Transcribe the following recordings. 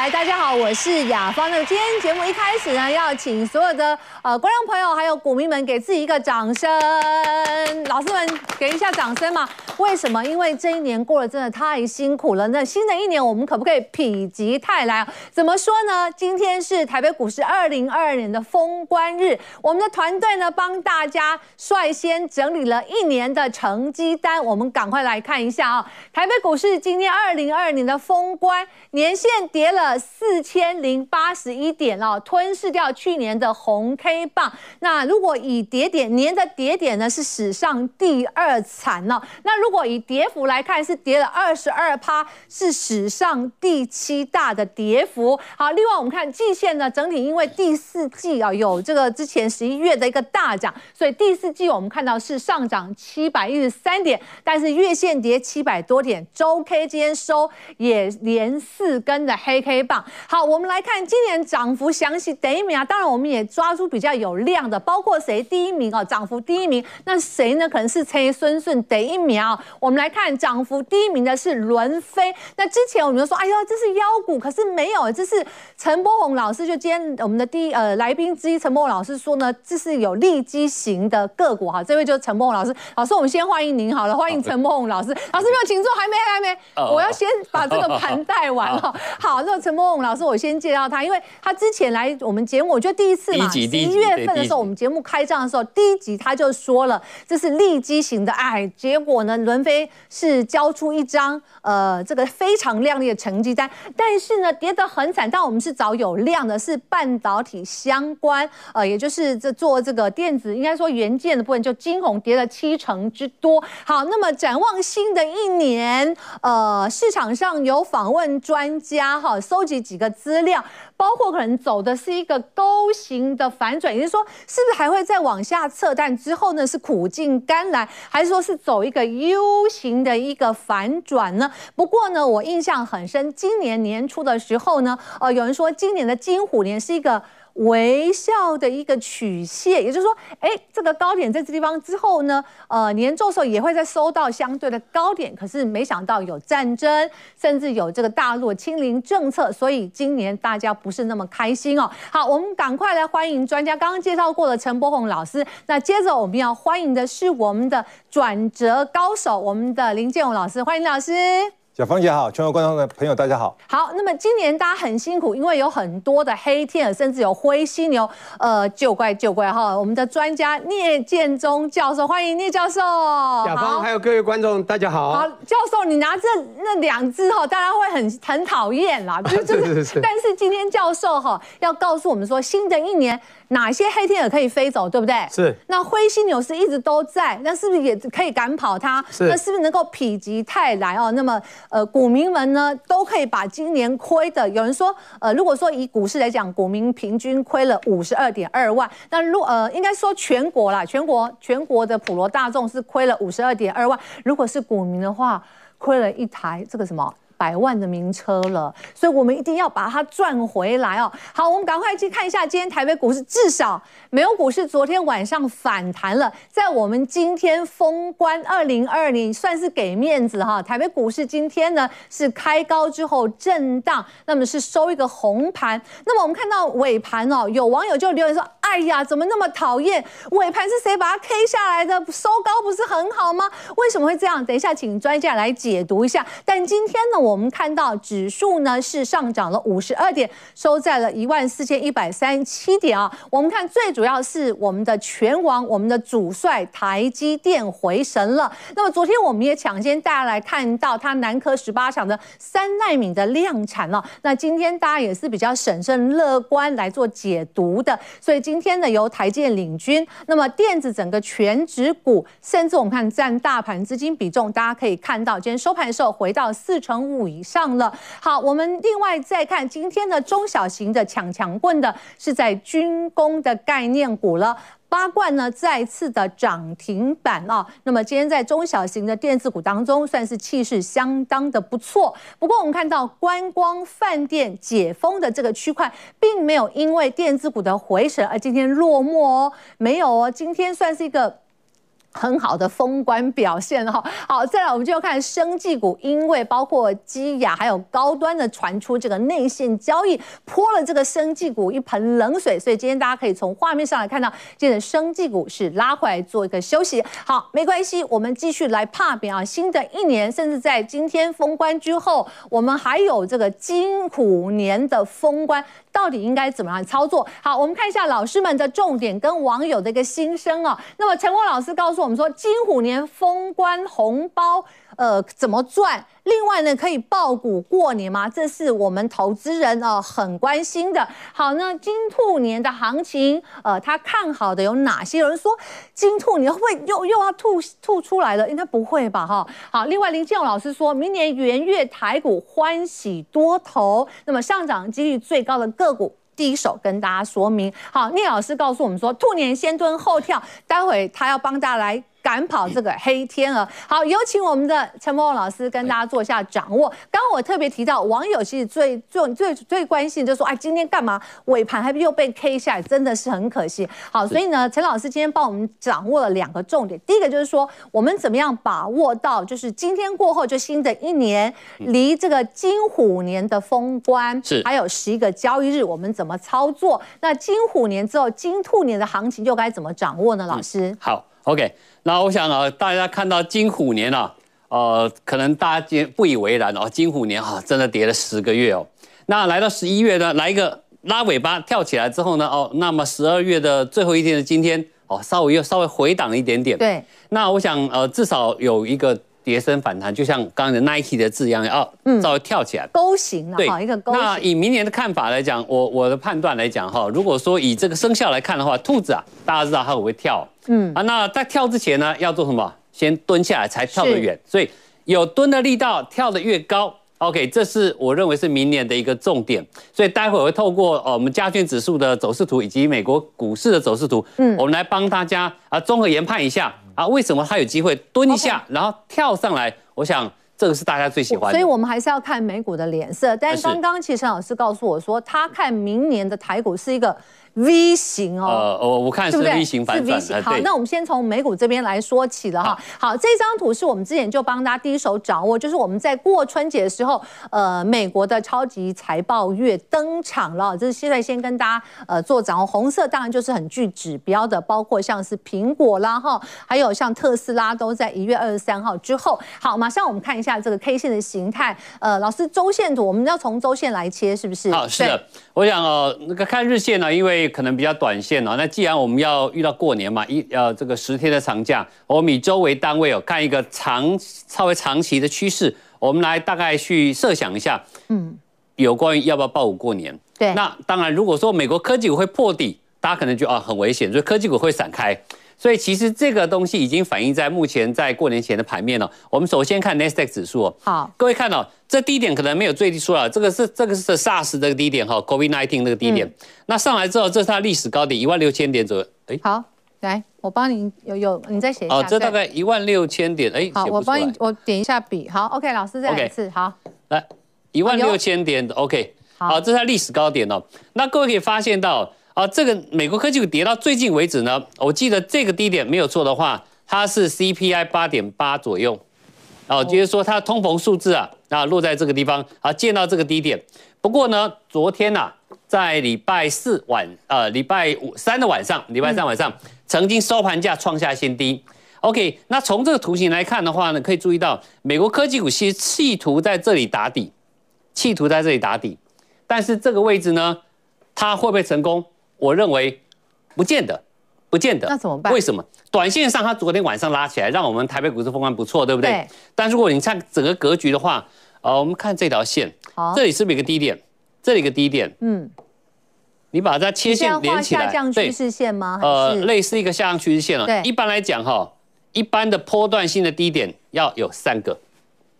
来，大家好，我是雅芳。那今天节目一开始呢，要请所有的呃观众朋友还有股民们给自己一个掌声，老师们给一下掌声嘛。为什么？因为这一年过得真的太辛苦了。那新的一年我们可不可以否极泰来？怎么说呢？今天是台北股市二零二二年的封关日，我们的团队呢帮大家率先整理了一年的成绩单，我们赶快来看一下啊。台北股市今天二零二二年的封关年限跌了四千零八十一点哦，吞噬掉去年的红 K 棒。那如果以跌点年的跌点呢，是史上第二惨哦。那如果以跌幅来看，是跌了二十二趴，是史上第七大的跌幅。好，另外我们看季线呢，整体因为第四季啊有这个之前十一月的一个大涨，所以第四季我们看到是上涨七百一十三点，但是月线跌七百多点，周 K 今天收也连四根的黑 K 棒。好，我们来看今年涨幅详细第一名啊，当然我们也抓出比较有量的，包括谁第一名哦，涨幅第一名，那谁呢？可能是陈孙顺第一名。我们来看涨幅第一名的是伦飞。那之前我们就说，哎呦，这是妖股，可是没有，这是陈柏宏老师。就今天我们的第一呃来宾之一，陈柏宏老师说呢，这是有利基型的个股哈。这位就是陈柏宏老师，老师我们先欢迎您好了，欢迎陈柏宏老师。老师没有请坐，还没还没，我要先把这个盘带完哈。好，那陈柏宏老师，我先介绍他，因为他之前来我们节目，我觉得第一次嘛，十一月份的时候，我们节目开张的时候，第一集他就说了，这是利基型的，哎，结果呢，伦飞是交出一张呃这个非常亮丽的成绩单，但是呢跌得很惨。但我们是找有量的，是半导体相关，呃，也就是这做这个电子，应该说元件的部分，就晶宏跌了七成之多。好，那么展望新的一年，呃，市场上有访问专家哈，收集几个资料，包括可能走的是一个钩形的反转，也就是说，是不是还会再往下测？但之后呢是苦尽甘来，还是说是走一个 U 型的一个反转呢？不过呢，我印象很深，今年年初的时候呢，呃，有人说今年的金虎年是一个。微笑的一个曲线，也就是说，哎，这个高点在这地方之后呢，呃，年终时候也会再收到相对的高点。可是没想到有战争，甚至有这个大陆清零政策，所以今年大家不是那么开心哦。好，我们赶快来欢迎专家，刚刚介绍过的陈柏宏老师。那接着我们要欢迎的是我们的转折高手，我们的林建宏老师，欢迎老师。雅芳姐好，全国观众的朋友大家好。好，那么今年大家很辛苦，因为有很多的黑天鹅，甚至有灰犀牛。呃，就怪就怪哈，我们的专家聂建中教授，欢迎聂教授。雅芳还有各位观众大家好。好，教授，你拿这那两只哈，大家会很很讨厌啦。就是是是是。但是今天教授哈要告诉我们说，新的一年。哪些黑天鹅可以飞走，对不对？是。那灰犀牛是一直都在，那是不是也可以赶跑它？是。那是不是能够否极泰来哦？那么，呃，股民们呢都可以把今年亏的，有人说，呃，如果说以股市来讲，股民平均亏了五十二点二万，那如呃，应该说全国啦，全国全国的普罗大众是亏了五十二点二万，如果是股民的话，亏了一台这个什么？百万的名车了，所以我们一定要把它赚回来哦。好，我们赶快去看一下今天台北股市，至少美国股市昨天晚上反弹了，在我们今天封关二零二零算是给面子哈。台北股市今天呢是开高之后震荡，那么是收一个红盘。那么我们看到尾盘哦，有网友就留言说：“哎呀，怎么那么讨厌？尾盘是谁把它 K 下来的？收高不是很好吗？为什么会这样？等一下请专家来解读一下。但今天呢，我。们看到指数呢是上涨了五十二点，收在了一万四千一百三十七点啊。我们看最主要是我们的拳王，我们的主帅台积电回神了。那么昨天我们也抢先大家来看到它南科十八厂的三奈米的量产了。那今天大家也是比较审慎乐观来做解读的，所以今天呢由台建领军。那么电子整个全值股，甚至我们看占大盘资金比重，大家可以看到今天收盘的时候回到四成五以上了。好，我们另外再看今天的中小型的抢强棍的是在军工的概念股了。八冠呢再次的涨停板啊。那么今天在中小型的电子股当中，算是气势相当的不错。不过我们看到观光饭店解封的这个区块，并没有因为电子股的回神而今天落寞哦，没有哦，今天算是一个。很好的封关表现哈，好，再来我们就要看生技股，因为包括基亚还有高端的传出这个内线交易泼了这个生技股一盆冷水，所以今天大家可以从画面上来看到，今天生技股是拉回来做一个休息。好，没关系，我们继续来踏遍啊，新的一年，甚至在今天封关之后，我们还有这个金虎年的封关。到底应该怎么样操作？好，我们看一下老师们的重点跟网友的一个心声哦。那么陈光老师告诉我们说，金虎年封关红包，呃，怎么赚？另外呢，可以爆股过年吗？这是我们投资人呃很关心的。好，那金兔年的行情，呃，他看好的有哪些？有人说金兔年会不会又又要吐吐出来了？应该不会吧？哈。好，另外林建勇老师说明年元月台股欢喜多头，那么上涨几率最高的个股，第一手跟大家说明。好，聂老师告诉我们说，兔年先蹲后跳，待会他要帮大家来。赶跑这个黑天鹅，好，有请我们的陈柏宏老师跟大家做一下掌握。刚刚我特别提到，网友其实最最最最关心就是说，哎，今天干嘛尾盘还又被 K 下来，真的是很可惜。好，所以呢，陈老师今天帮我们掌握了两个重点。第一个就是说，我们怎么样把握到，就是今天过后就新的一年，离这个金虎年的封关是还有十一个交易日，我们怎么操作？那金虎年之后，金兔年的行情又该怎么掌握呢？老师，好，OK。那我想啊，大家看到金虎年啊，呃，可能大家今不以为然哦，金虎年啊，真的跌了十个月哦。那来到十一月呢，来一个拉尾巴跳起来之后呢，哦，那么十二月的最后一天的今天哦，稍微又稍微回档一点点。对。那我想呃，至少有一个跌升反弹，就像刚才的 Nike 的字一样，哦，稍微跳起来。勾形啊，对，一个勾形。那以明年的看法来讲，我我的判断来讲哈，如果说以这个生肖来看的话，兔子啊，大家知道它会不会跳？嗯啊，那在跳之前呢，要做什么？先蹲下来才跳得远，所以有蹲的力道，跳得越高。OK，这是我认为是明年的一个重点。所以待会我会透过呃我们加权指数的走势图以及美国股市的走势图，嗯，我们来帮大家啊综合研判一下啊，为什么它有机会蹲一下，然后跳上来？我想这个是大家最喜欢的。所以我们还是要看美股的脸色。但是刚刚其实陈老师告诉我说，他看明年的台股是一个。V 型哦，呃，我我看是 V 型反转，是 V 型。好，那我们先从美股这边来说起了哈。好，这张图是我们之前就帮大家第一手掌握，就是我们在过春节的时候，呃，美国的超级财报月登场了。这是现在先跟大家呃做掌握，红色当然就是很具指标的，包括像是苹果啦哈，还有像特斯拉都在一月二十三号之后。好，马上我们看一下这个 K 线的形态。呃，老师周线图，我们要从周线来切，是不是？好，是的。我想哦，那个看日线呢，因为可能比较短线哦。那既然我们要遇到过年嘛，一呃这个十天的长假，我们以周为单位哦，看一个长稍微长期的趋势，我们来大概去设想一下，嗯，有关于要不要报股过年。对。那当然，如果说美国科技股会破底，大家可能觉得啊很危险，所以科技股会散开。所以其实这个东西已经反映在目前在过年前的盘面了。我们首先看 Nasdaq 指数。好，各位看到这低点可能没有最低出来，这个是这个是 SARS 这个低点哈，COVID-19 那个低点。嗯、那上来之后，这是它历史高点一万六千点左右。哎，好，来我帮你有有你再写一下。哦，这大概一万六千点。哎，好，我帮你我点一下笔。好，OK，老师再来一次。Okay, 好，来一万六千点。OK，好，这是它历史高点哦。那各位可以发现到。啊，这个美国科技股跌到最近为止呢，我记得这个低点没有错的话，它是 CPI 八点八左右，哦，就是说它的通膨数字啊，啊落在这个地方，啊见到这个低点。不过呢，昨天呐、啊，在礼拜四晚，呃，礼拜五三的晚上，礼拜三晚上曾经收盘价创下新低。OK，那从这个图形来看的话呢，可以注意到美国科技股其实企图在这里打底，企图在这里打底，但是这个位置呢，它会不会成功？我认为不见得，不见得。那怎么办？为什么？短线上它昨天晚上拉起来，让我们台北股市风光不错，对不对？对。但如果你看整个格局的话，呃，我们看这条线，好，这里是不是一个低点？这里一个低点，嗯，你把它切线连起来，下降趋势线吗？呃，类似一个下降趋势线了。对。一般来讲哈，一般的波段性的低点要有三个，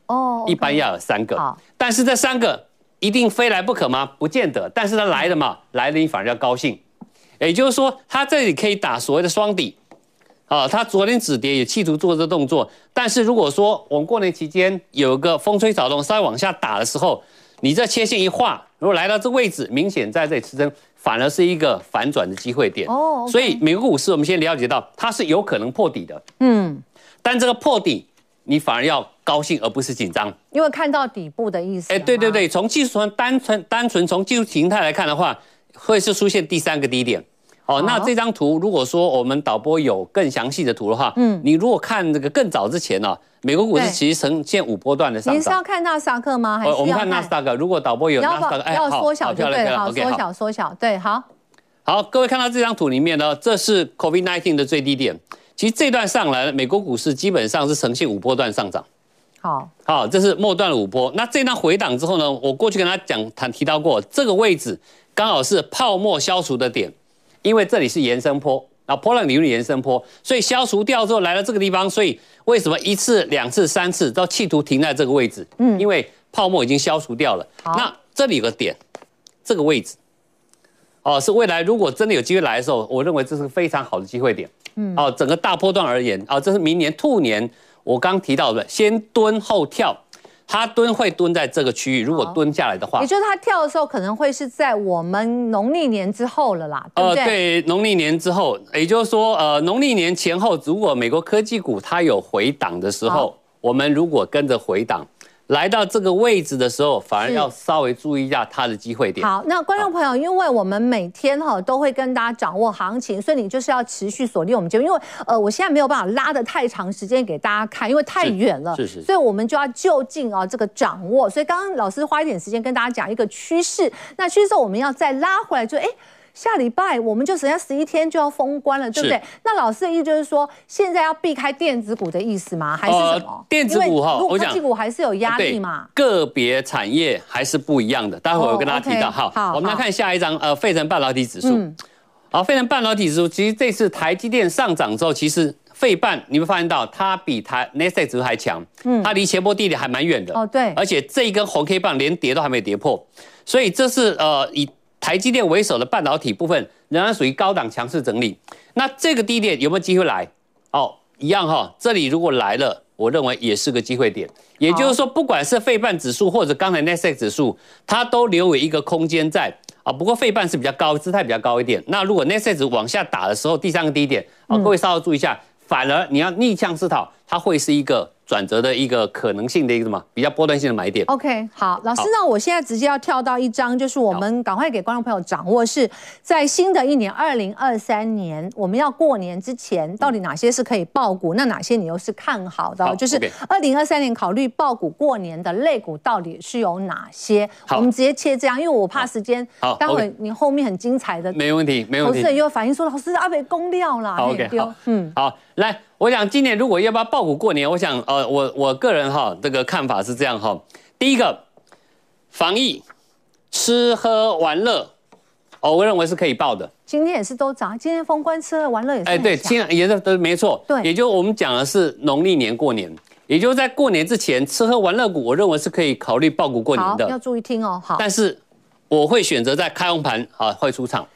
哦，一般要有三个。好。但是这三个一定非来不可吗？不见得。但是它来了嘛，来了你反而要高兴。也就是说，它这里可以打所谓的双底，啊，它昨天止跌也企图做这个动作，但是如果说我们过年期间有一个风吹草动，稍微往下打的时候，你这切线一画，如果来到这位置，明显在这里支撑，反而是一个反转的机会点。哦所以美国股市我们先了解到，它是有可能破底的。嗯，但这个破底，你反而要高兴，而不是紧张，因为看到底部的意思。哎，对对对，从技术上单纯单纯从技术形态来看的话，会是出现第三个低点。哦，那这张图如果说我们导播有更详细的图的话，嗯，你如果看这个更早之前呢，美国股市其实呈现五波段的上涨。您是要看纳斯达克吗？还是我们看纳斯达克？如果导播有纳斯达克，哎，要缩小就对了，好，缩小缩小，对，好。好，各位看到这张图里面呢，这是 COVID-19 的最低点。其实这段上来，美国股市基本上是呈现五波段上涨。好，好，这是末段的五波。那这段回档之后呢，我过去跟他讲谈提到过，这个位置刚好是泡沫消除的点。因为这里是延伸坡，啊，波浪理论延伸坡，所以消除掉之后来到这个地方，所以为什么一次、两次、三次都企图停在这个位置？嗯，因为泡沫已经消除掉了。好，那这里有个点，这个位置，哦，是未来如果真的有机会来的时候，我认为这是非常好的机会点。嗯，哦，整个大波段而言，哦，这是明年兔年，我刚提到的，先蹲后跳。它蹲会蹲在这个区域，如果蹲下来的话，也就是它跳的时候可能会是在我们农历年之后了啦，对不对？呃，对，农历年之后，也就是说，呃，农历年前后，如果美国科技股它有回档的时候，我们如果跟着回档。来到这个位置的时候，反而要稍微注意一下它的机会点。好，那观众朋友，因为我们每天哈都会跟大家掌握行情，所以你就是要持续锁定我们节目。因为呃，我现在没有办法拉的太长时间给大家看，因为太远了。是是。所以我们就要就近啊这个掌握。所以刚刚老师花一点时间跟大家讲一个趋势，那趋势我们要再拉回来就，就哎。下礼拜我们就剩下十一天就要封关了，对不对？那老师的意思就是说，现在要避开电子股的意思吗？还是什么？呃、电子股哈，我讲科技股还是有压力嘛。个别产业还是不一样的，待会我跟大家提到。哦 okay、好，我们来看下一张，呃，费城半导体指数。嗯、好，费城半导体指数，其实这次台积电上涨之后，其实费半你会发现到它比台 Nasdaq 指数还强，嗯，它离前波低点还蛮远的。哦，对。而且这一根红 K 棒连跌都还没跌破，所以这是呃以。台积电为首的半导体部分仍然属于高档强势整理，那这个低点有没有机会来？哦，一样哈，这里如果来了，我认为也是个机会点。也就是说，不管是费半指数或者刚才 Nasdaq 指数，它都留有一个空间在啊。不过费半是比较高，姿态比较高一点。那如果 Nasdaq 往下打的时候，第三个低点啊，各位稍微注意一下，反而你要逆向思考，它会是一个。转折的一个可能性的一个什么比较波段性的买点？OK，好，老师，那我现在直接要跳到一张，就是我们赶快给观众朋友掌握，是在新的一年二零二三年，我们要过年之前，到底哪些是可以爆股，那哪些你又是看好的？就是二零二三年考虑爆股过年的类股到底是有哪些？我们直接切这样，因为我怕时间，好，待会你后面很精彩的，没问题，没问题。投资人又反映说，老师阿北公料了，OK，好，嗯，好，来。我想今年如果要不要抱股过年，我想呃，我我个人哈这个看法是这样哈。第一个，防疫、吃喝玩乐，哦，我认为是可以爆的。今天也是都涨，今天封关吃喝玩乐也是。哎，对，今天也是都没错。对，也就我们讲的是农历年过年，也就是在过年之前吃喝玩乐股，我认为是可以考虑抱股过年的。要注意听哦，好。但是我会选择在开红盘啊会出场。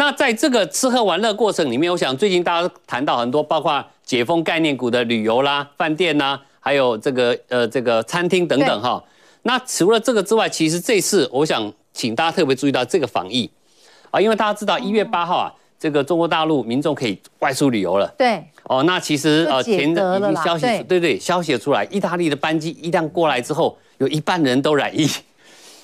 那在这个吃喝玩乐过程里面，我想最近大家谈到很多，包括解封概念股的旅游啦、饭店呐，还有这个呃这个餐厅等等哈。那除了这个之外，其实这次我想请大家特别注意到这个防疫啊，因为大家知道一月八号啊，这个中国大陆民众可以外出旅游了。对。哦，那其实呃前的已经消息对对消息出来，意大利的班机一旦过来之后，有一半人都染疫。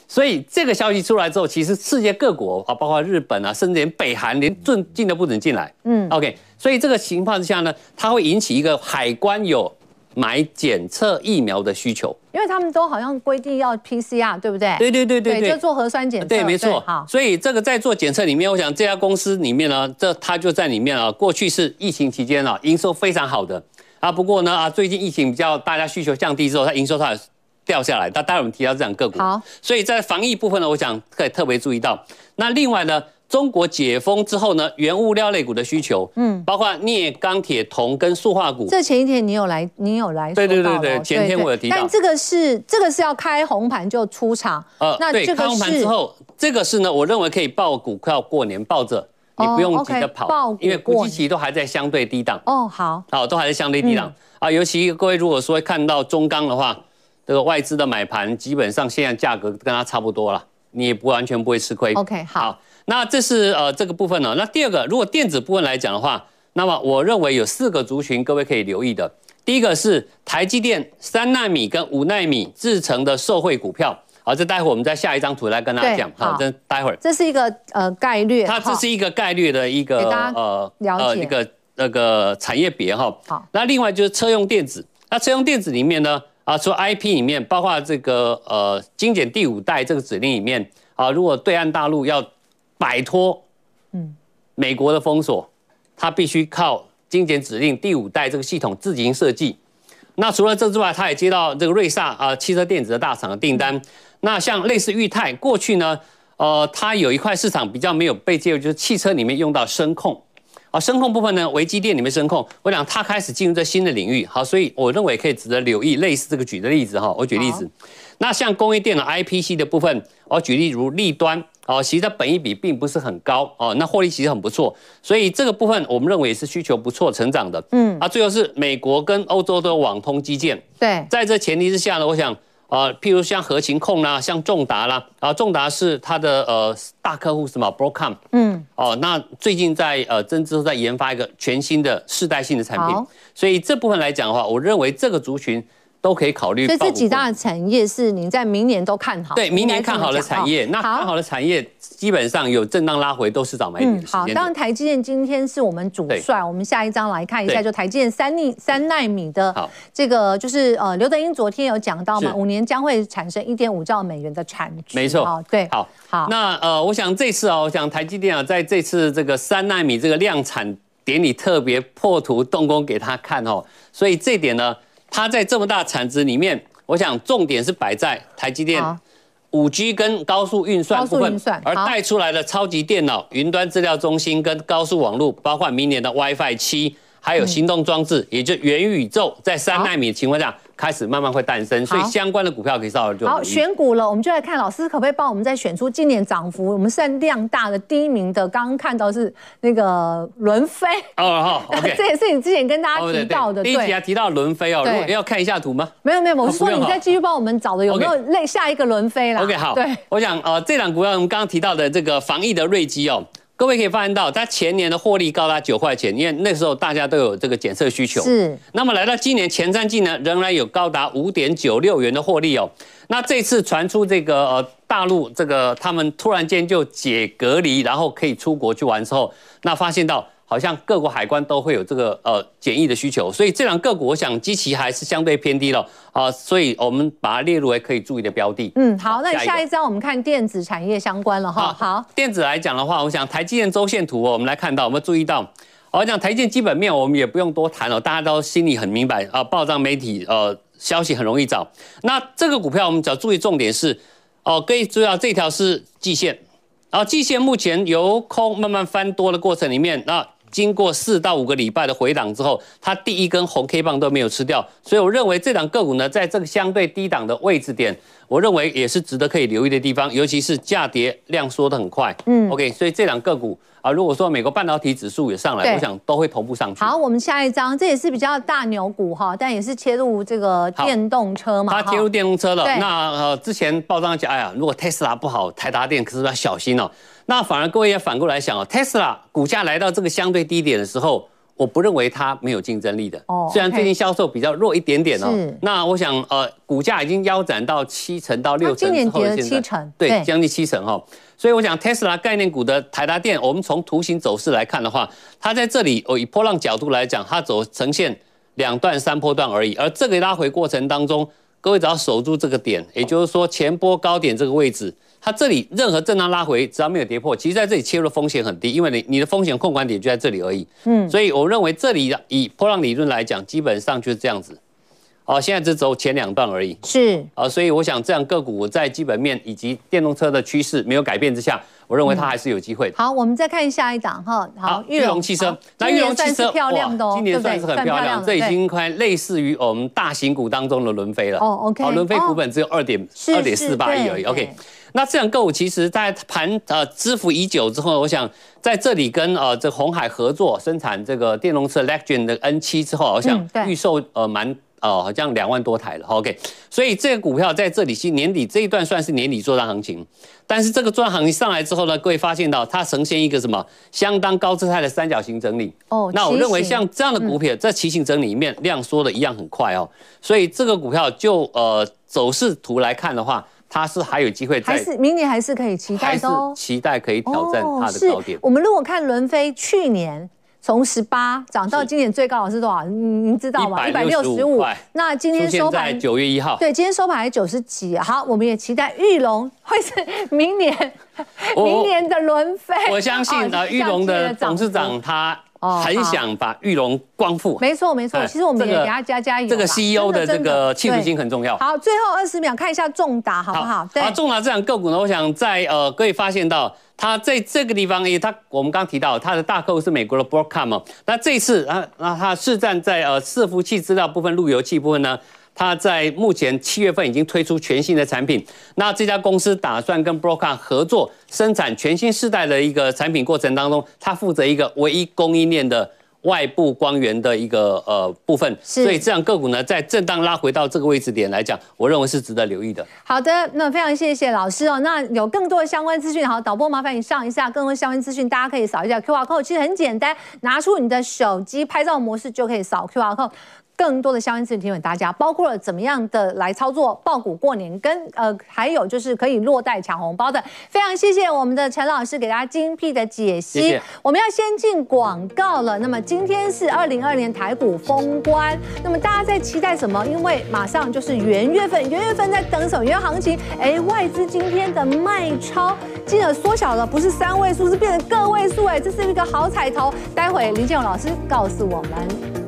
所以这个消息出来之后，其实世界各国啊，包括日本啊，甚至连北韩连进进都不准进来。嗯，OK。所以这个情况之下呢，它会引起一个海关有买检测疫苗的需求，因为他们都好像规定要 PCR，对不对？对对对对对，就做核酸检测。对，没错。好，所以这个在做检测里面，我想这家公司里面呢，这它就在里面啊。过去是疫情期间啊，营收非常好的啊。不过呢啊，最近疫情比较大家需求降低之后，它营收它也掉下来，那待会我们提到这两个股，好，所以在防疫部分呢，我想可以特别注意到。那另外呢，中国解封之后呢，原物料类股的需求，嗯，包括镍、钢铁、铜跟塑化股。这前一天你有来，你有来。对对对对，前天我有提到。但这个是这个是要开红盘就出场，呃，那这个开红盘之后，这个是呢，我认为可以抱股票过年抱着，你不用急着跑，因为股基期都还在相对低档。哦，好，好，都还在相对低档啊，尤其各位如果说看到中钢的话。这个外资的买盘，基本上现在价格跟它差不多了，你也不完全不会吃亏。OK，好，好，那这是呃这个部分呢。那第二个，如果电子部分来讲的话，那么我认为有四个族群，各位可以留意的。第一个是台积电三纳米跟五纳米制成的受惠股票。好，这待会我们再下一张图来跟大家讲。好，这待会儿。这是一个呃概率，它这是一个概率的一个呃呃一个那个产业别哈。好，那另外就是车用电子。那车用电子里面呢啊，除了 IP 里面，包括这个呃精简第五代这个指令里面啊，如果对岸大陆要摆脱嗯美国的封锁，它必须靠精简指令第五代这个系统自行设计。那除了这之外，它也接到这个瑞萨啊汽车电子的大厂的订单。那像类似裕泰，过去呢，呃，它有一块市场比较没有被介入，就是汽车里面用到声控，啊，声控部分呢，微机电里面声控，我想它开始进入这新的领域，好，所以我认为可以值得留意。类似这个举的例子哈，我举例子，那像工业电脑 IPC 的部分，我举例如立端，哦，其实它本益比并不是很高，哦，那获利其实很不错，所以这个部分我们认为也是需求不错成长的，嗯，啊，最后是美国跟欧洲都有网通基建，对，在这前提之下呢，我想。啊、呃，譬如像合勤控啦，像重达啦，啊，重达是它的呃大客户什么，Broadcom，嗯，哦，那最近在呃，增资在研发一个全新的世代性的产品，所以这部分来讲的话，我认为这个族群。都可以考虑。所以这几大产业是您在明年都看好？对，明年看好的产业。那看好的产业基本上有震荡拉回，都是早买点。好，当然台积电今天是我们主帅。我们下一张来看一下，就台积电三奈三纳米的这个，就是呃，刘德英昨天有讲到嘛，五年将会产生一点五兆美元的产值。没错，对，好，好。那呃，我想这次啊，我想台积电啊，在这次这个三纳米这个量产典礼特别破图动工给他看哦，所以这点呢，它在这么大产值里面。我想重点是摆在台积电五 G 跟高速运算部分，而带出来的超级电脑、云端资料中心跟高速网络，包括明年的 WiFi 七，还有行动装置，也就元宇宙，在三纳米的情况下。开始慢慢会诞生，所以相关的股票可以稍微就好选股了。我们就来看老师可不可以帮我们再选出今年涨幅我们算量大的第一名的。刚刚看到是那个伦飞哦，好，这也是你之前跟大家提到的。第一提到伦飞哦，如果要看一下图吗？没有没有，我是说你再继续帮我们找的有没有类下一个伦飞啦？OK 好，对，我想呃这档股票我们刚刚提到的这个防疫的瑞基哦。各位可以发现到，它前年的获利高达九块钱，因为那时候大家都有这个检测需求。是。那么来到今年前三季呢，仍然有高达五点九六元的获利哦。那这次传出这个呃大陆这个他们突然间就解隔离，然后可以出国去玩之后，那发现到。好像各国海关都会有这个呃检疫的需求，所以这两个股我想基期还是相对偏低了啊，所以我们把它列入为可以注意的标的。嗯，好，那下一张我们看电子产业相关了哈。好，电子来讲的话，我想台积电周线图我们来看到，我们注意到，我讲台积电基本面我们也不用多谈了，大家都心里很明白啊，报章媒体呃消息很容易找。那这个股票我们只要注意重点是，哦，可以注意到这条是季线，然后季线目前由空慢慢翻多的过程里面，那。经过四到五个礼拜的回档之后，它第一根红 K 棒都没有吃掉，所以我认为这档个股呢，在这个相对低档的位置点，我认为也是值得可以留意的地方，尤其是价跌量缩的很快。嗯，OK，所以这两个股啊，如果说美国半导体指数也上来，我想都会同步上去。好，我们下一张，这也是比较大牛股哈，但也是切入这个电动车嘛。它切入电动车了。那呃，之前报章讲，哎呀，如果特斯拉不好，台达电可是要小心哦。那反而各位也反过来想哦，Tesla 股价来到这个相对低点的时候，我不认为它没有竞争力的。哦，虽然最近销售比较弱一点点哦。是。那我想呃，股价已经腰斩到七成到六成之后，现在七成，对，将近七成哈。所以我想 Tesla 概念股的台达电，我们从图形走势来看的话，它在这里哦，以波浪角度来讲，它走呈现两段三波段而已。而这个拉回过程当中，各位只要守住这个点，也就是说前波高点这个位置。它这里任何震荡拉回，只要没有跌破，其实在这里切入的风险很低，因为你你的风险控管点就在这里而已。嗯，所以我认为这里以波浪理论来讲，基本上就是这样子。哦，现在只走前两段而已。是啊，所以我想这样个股在基本面以及电动车的趋势没有改变之下，我认为它还是有机会的。好，我们再看下一档哈。好，玉龙汽车。那玉龙汽车漂亮的哦，今年算是很漂亮，这已经快类似于我们大型股当中的伦飞了。哦，OK。好，伦飞股本只有二点二点四八亿而已。OK。那这样个股其实，在盘呃支付已久之后，我想在这里跟呃这鸿海合作生产这个电动车 Legend 的 N 七之后，我想预售呃蛮哦，好像两万多台了。OK，所以这个股票在这里是年底这一段算是年底作战行情，但是这个作战行情上来之后呢，各位发现到它呈现一个什么相当高姿态的三角形整理。哦，那我认为像这样的股票，在旗形整理里面量缩的一样很快哦，所以这个股票就呃走势图来看的话，它是还有机会，还是明年还是可以期待的哦，期待可以挑战它的高点。我们如果看伦飞去年。从十八涨到今年最高的是多少？您知道吗？一百六十五。那今天收盘九月一号，对，今天收盘还九十几。好，我们也期待玉龙 会是明年明年的轮飞。我相信啊，玉龙的董事长他很想把玉龙光复。没错没错，其实我们也给他加加油。这个 CEO 的这个企图心很重要。好，最后二十秒看一下重达好不好？对，重达这样个股呢，我想在呃可以发现到。它在这个地方，因为它我们刚提到，它的大客户是美国的 Broadcom。那这次啊，那它是站在呃伺服器资料部分、路由器部分呢，它在目前七月份已经推出全新的产品。那这家公司打算跟 Broadcom 合作生产全新世代的一个产品过程当中，它负责一个唯一供应链的。外部光源的一个呃部分，所以这样个股呢，在震荡拉回到这个位置点来讲，我认为是值得留意的。好的，那非常谢谢老师哦。那有更多的相关资讯，好，导播麻烦你上一下更多相关资讯，大家可以扫一下 QR code，其实很简单，拿出你的手机拍照模式就可以扫 QR code。更多的相关资讯提醒大家，包括了怎么样的来操作爆股过年，跟呃还有就是可以落袋抢红包的。非常谢谢我们的陈老师给大家精辟的解析。谢谢。我们要先进广告了。那么今天是二零二年台股封关，那么大家在期待什么？因为马上就是元月份，元月份在等什么？元月行情。哎，外资今天的卖超金额缩小了，不是三位数，是变成个位数。哎，这是一个好彩头。待会林建勇老师告诉我们。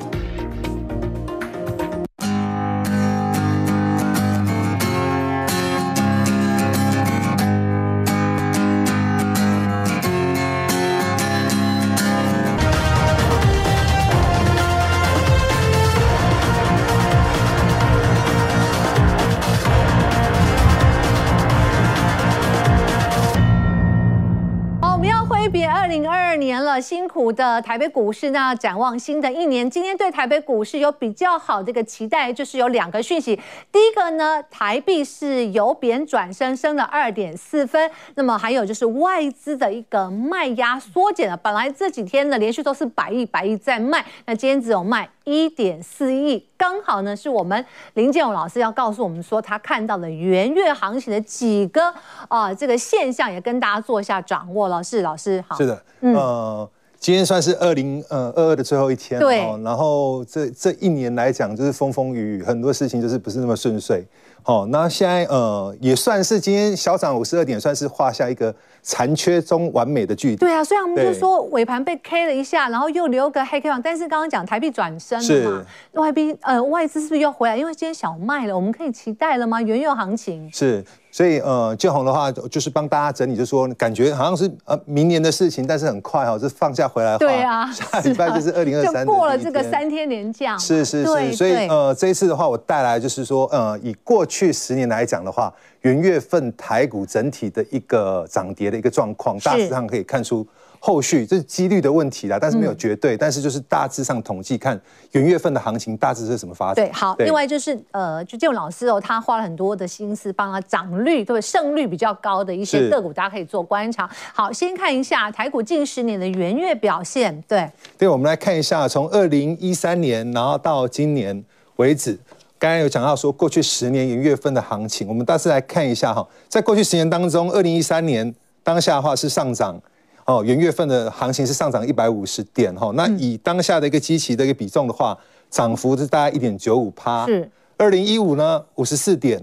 辛苦的台北股市呢，展望新的一年，今天对台北股市有比较好的一个期待，就是有两个讯息。第一个呢，台币是由贬转升，升了二点四分。那么还有就是外资的一个卖压缩减了，本来这几天呢连续都是百亿百亿在卖，那今天只有卖一点四亿，刚好呢是我们林建勇老师要告诉我们说，他看到了元月行情的几个啊、这个现象，也跟大家做一下掌握了。是老师好，是的，嗯。今天算是二零呃二二的最后一天，对，然后这这一年来讲，就是风风雨雨，很多事情就是不是那么顺遂。好，那现在呃也算是今天小涨五十二点，算是画下一个残缺中完美的句点。对啊，虽然我们就说尾盘被 K 了一下，然后又留个黑 K 棒，但是刚刚讲台币转升了嘛，外币呃外资是不是又回来？因为今天小卖了，我们可以期待了吗？原油行情是。所以呃，建宏的话就是帮大家整理，就是说感觉好像是呃明年的事情，但是很快哦，就放假回来的话，对啊，下礼拜就是二零二三，就过了这个三天年假，是是是，所以呃这一次的话，我带来就是说呃以过去十年来讲的话，元月份台股整体的一个涨跌的一个状况，大致上可以看出。后续这是几率的问题啦，但是没有绝对，嗯、但是就是大致上统计看元月份的行情大致是什么发展。对，好，另外就是呃，就建勇老师哦，他花了很多的心思帮他涨率对胜率比较高的一些个股，大家可以做观察。好，先看一下台股近十年的元月表现。对，对，我们来看一下，从二零一三年然后到今年为止，刚刚有讲到说过去十年元月份的行情，我们大致来看一下哈，在过去十年当中，二零一三年当下的话是上涨。哦，元月份的行情是上涨一百五十点哈，那以当下的一个基期的一个比重的话，涨幅是大概一点九五趴。是，二零一五呢，五十四点，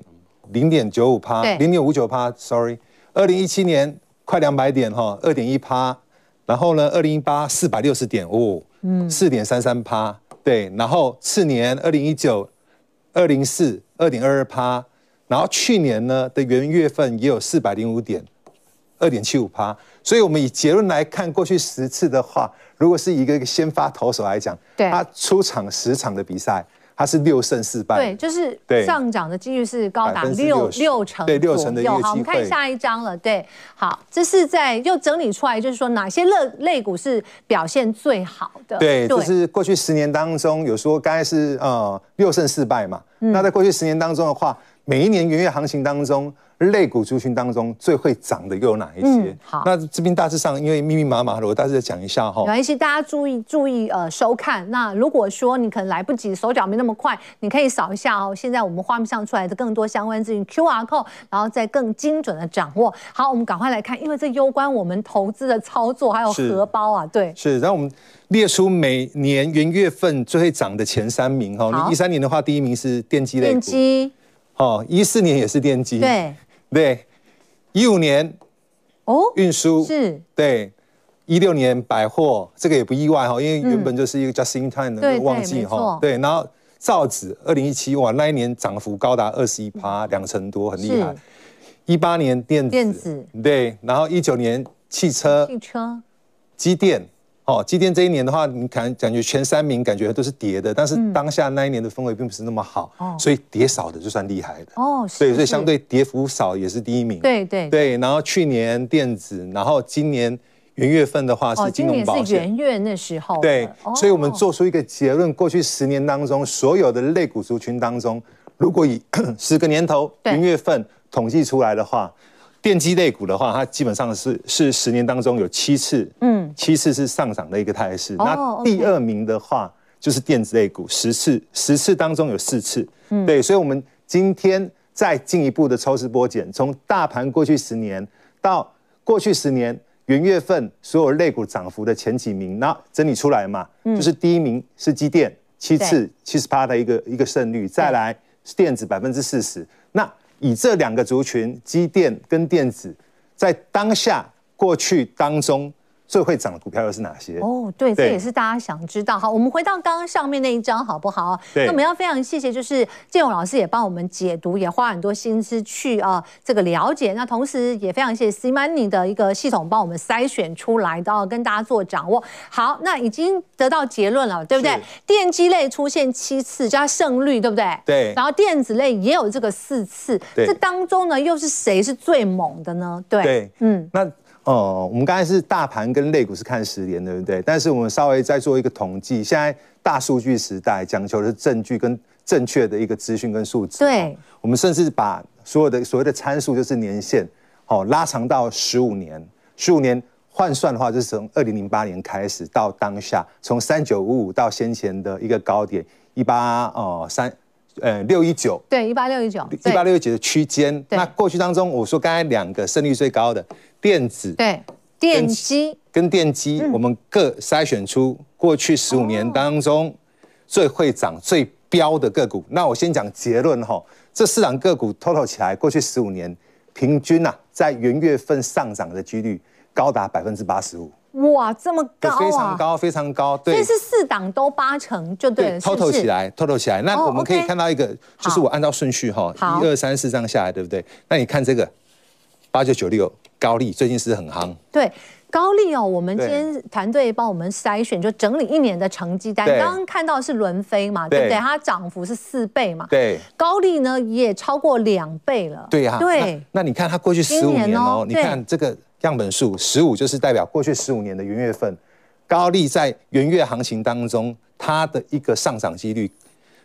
零点九五趴，零点五九趴，sorry。二零一七年快两百点哈，二点一趴。然后呢，二零一八四百六十点哦，嗯，四点三三趴。对，然后次年二零一九二零四二点二二趴，然后去年呢的元月份也有四百零五点。二点七五趴，所以我们以结论来看，过去十次的话，如果是一个一个先发投手来讲，对，他出场十场的比赛，它是六胜四败。对，就是上涨的几率是高达六六成，对六成的一个。好，我们看下一张了。对，好，这是在又整理出来，就是说哪些类类股是表现最好的。对，就是过去十年当中有说，刚才是呃六胜四败嘛。嗯、那在过去十年当中的话，每一年元月行情当中。类股族群当中最会涨的又有哪一些？嗯、好，那这边大致上因为密密麻麻的，我大致再讲一下哈。没关系，大家注意注意呃收看。那如果说你可能来不及，手脚没那么快，你可以扫一下哦。现在我们画面上出来的更多相关资讯 QR code，然后再更精准的掌握。好，我们赶快来看，因为这攸关我们投资的操作还有荷包啊。对，是。然后我们列出每年元月份最会涨的前三名哈。你一三年的话，第一名是电机类股。电机。哦，一四年也是电机。对。对，一五年哦，运输。是，对，一六年百货，这个也不意外哈，因为原本就是一个 just in time 的旺季哈，对，然后造纸二零一七哇，那一年涨幅高达二十一趴，两成多，很厉害。一八年电子，电子。对，然后一九年汽车，汽车，机电。哦，机电这一年的话，你感感觉前三名感觉都是跌的，但是当下那一年的氛围并不是那么好，嗯、所以跌少的就算厉害的。哦，所以，所以相对跌幅少也是第一名。对对对，然后去年电子，然后今年元月份的话是金融保险。哦，今年是元月那时候。对，所以我们做出一个结论：过去十年当中，所有的类股族群当中，如果以 十个年头元月份统计出来的话。电机类股的话，它基本上是是十年当中有七次，嗯，七次是上涨的一个态势。哦、那第二名的话就是电子类股，十次十次当中有四次，嗯，对。所以，我们今天再进一步的抽丝剥茧，从大盘过去十年到过去十年元月份所有类股涨幅的前几名，那整理出来嘛，嗯、就是第一名是机电，七次七十八的一个一个胜率，再来是电子百分之四十，那。以这两个族群，机电跟电子，在当下过去当中。最会涨的股票又是哪些？哦，对，这也是大家想知道。好，我们回到刚刚上面那一张，好不好？对。那我们要非常谢谢，就是建勇老师也帮我们解读，也花很多心思去啊这个了解。那同时也非常谢谢 C Money 的一个系统帮我们筛选出来的，跟大家做掌握。好，那已经得到结论了，对不对？电机类出现七次加胜率，对不对？对。然后电子类也有这个四次，这当中呢又是谁是最猛的呢？对。对。嗯。那。哦，我们刚才是大盘跟类股是看十年，对不对？但是我们稍微再做一个统计，现在大数据时代讲求的是证据跟正确的一个资讯跟数字。对，我们甚至把所有的所谓的参数，就是年限，哦，拉长到十五年。十五年换算的话，就是从二零零八年开始到当下，从三九五五到先前的一个高点一八哦三。呃，六一九，对，一八六一九，一八六一九的区间。那过去当中，我说刚才两个胜率最高的电子，对，电机跟电机，我们各筛选出过去十五年当中最会涨、最标的个股。那我先讲结论哈，这四档个股 total 起来，过去十五年平均呐，在元月份上涨的几率高达百分之八十五。哇，这么高啊！非常高，非常高。对，所以是四档都八成就对了。total 起来，total 起来。那我们可以看到一个，就是我按照顺序哈，一二三四这样下来，对不对？那你看这个八九九六高丽最近是很夯。对，高丽哦，我们今天团队帮我们筛选，就整理一年的成绩单。刚刚看到是轮飞嘛，对不对？它涨幅是四倍嘛。对。高丽呢也超过两倍了。对呀。对。那你看它过去十五年哦，你看这个。样本数十五就是代表过去十五年的元月份，高利在元月行情当中，它的一个上涨几率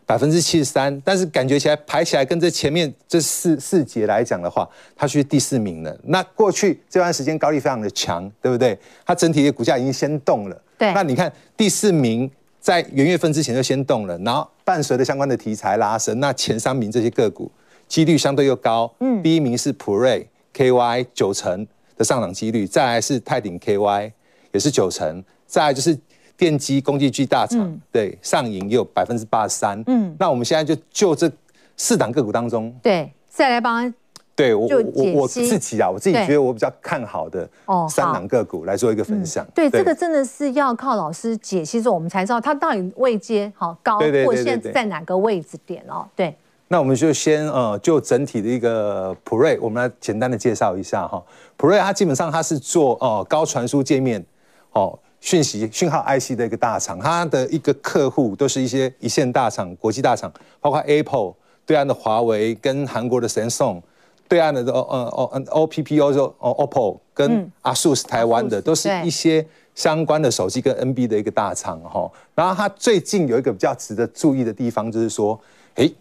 百分之七十三，但是感觉起来排起来跟这前面这四四节来讲的话，它是第四名了。那过去这段时间高利非常的强，对不对？它整体的股价已经先动了。对。那你看第四名在元月份之前就先动了，然后伴随着相关的题材拉升，那前三名这些个股几率相对又高。嗯。第一名是普瑞 KY 九成。的上涨几率，再来是泰鼎 KY，也是九成，再来就是电机工具机大厂，嗯、对，上影也有百分之八十三。嗯，那我们现在就就这四档个股当中，对，再来帮，对我我我自己啊，我自己觉得我比较看好的三档个股来做一个分享。对，这个真的是要靠老师解析之后，我们才知道它到底位阶好高，或现在在哪个位置点哦。对。那我们就先呃，就整体的一个普瑞，我们来简单的介绍一下哈。普瑞它基本上它是做呃高传输界面，哦，讯息讯号 IC 的一个大厂，它的一个客户都是一些一线大厂、国际大厂，包括 Apple 对岸的华为跟韩国的 Samsung，对岸的呃呃 OPPO 就 OPPO 跟 ASUS 台湾的，都是一些相关的手机跟 NB 的一个大厂哈。然后它最近有一个比较值得注意的地方，就是说，诶，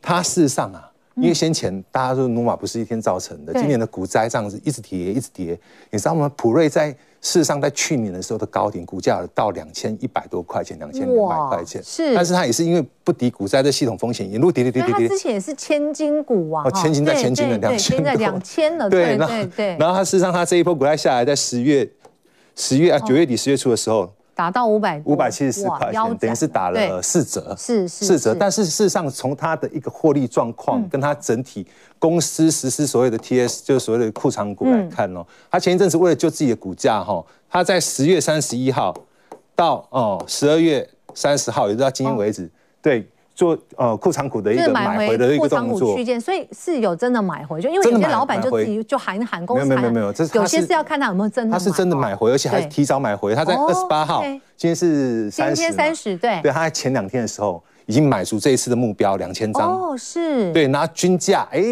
它事实上啊。因为先前大家说努马不是一天造成的，今年的股灾这样子一直跌一直跌，你知道吗？普瑞在事实上在去年的时候的高点，股价到两千一百多块钱，两千两百块钱，是，但是它也是因为不敌股灾的系统风险，一路跌跌跌跌跌。它之前也是千金股啊，哦，千金在千金的两千，现在两千了，对对对。然后它事实上它这一波股灾下来，在十月十月啊九月底十月初的时候。达到五百五百七十四块钱，等于是打了四折，是四折。但是事实上，从它的一个获利状况，跟它整体公司实施所谓的 TS，就是所谓的库藏股来看哦，它前一阵子为了救自己的股价哈，它在十月三十一号到哦十二月三十号，也就是到今天为止，对。做呃库藏股的一个买回的一个动作，区间，所以是有真的买回，就因为有些老板就自己就喊喊公司，没有没有没有，这有些是要看他有没有真的，他是真的买回，而且还提早买回，他在二十八号，今天是三十，今天三十，对，对，他在前两天的时候已经买足这一次的目标两千张，哦，是，对，拿均价哎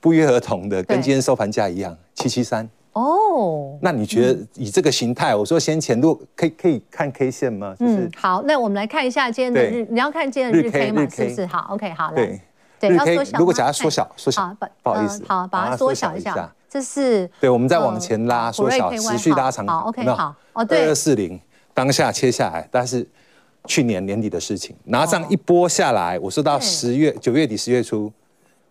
不约而同的跟今天收盘价一样七七三。哦，那你觉得以这个形态，我说先前如果可以可以看 K 线吗？嗯，好，那我们来看一下今天的日，你要看今天的日 K 嘛？是不是？好，OK，好，对对，要缩小。如果假它缩小，缩小，不好意思，好，把它缩小一下。这是对，我们再往前拉，缩小，持续拉长。好，OK，好，哦，对，二二四零当下切下来，但是去年年底的事情，拿上一波下来，我说到十月九月底十月初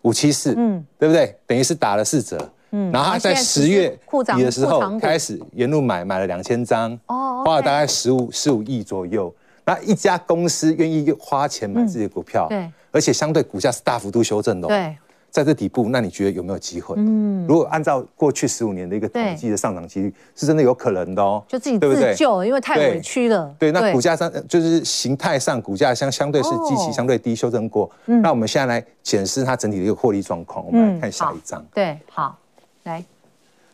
五七四，嗯，对不对？等于是打了四折。嗯，然后他在十月底的时候开始沿路买，买了两千张，哦，花了大概十五十五亿左右。那一家公司愿意花钱买自己的股票，对，而且相对股价是大幅度修正的，对，在这底部，那你觉得有没有机会？嗯，如果按照过去十五年的一个统计的上涨几率，是真的有可能的哦。就自己自救，因为太委屈了。对，那股价上就是形态上股价相相对是基期相对低，修正过。那我们现在来检视它整体的一个获利状况，我们来看下一张。对，好。来，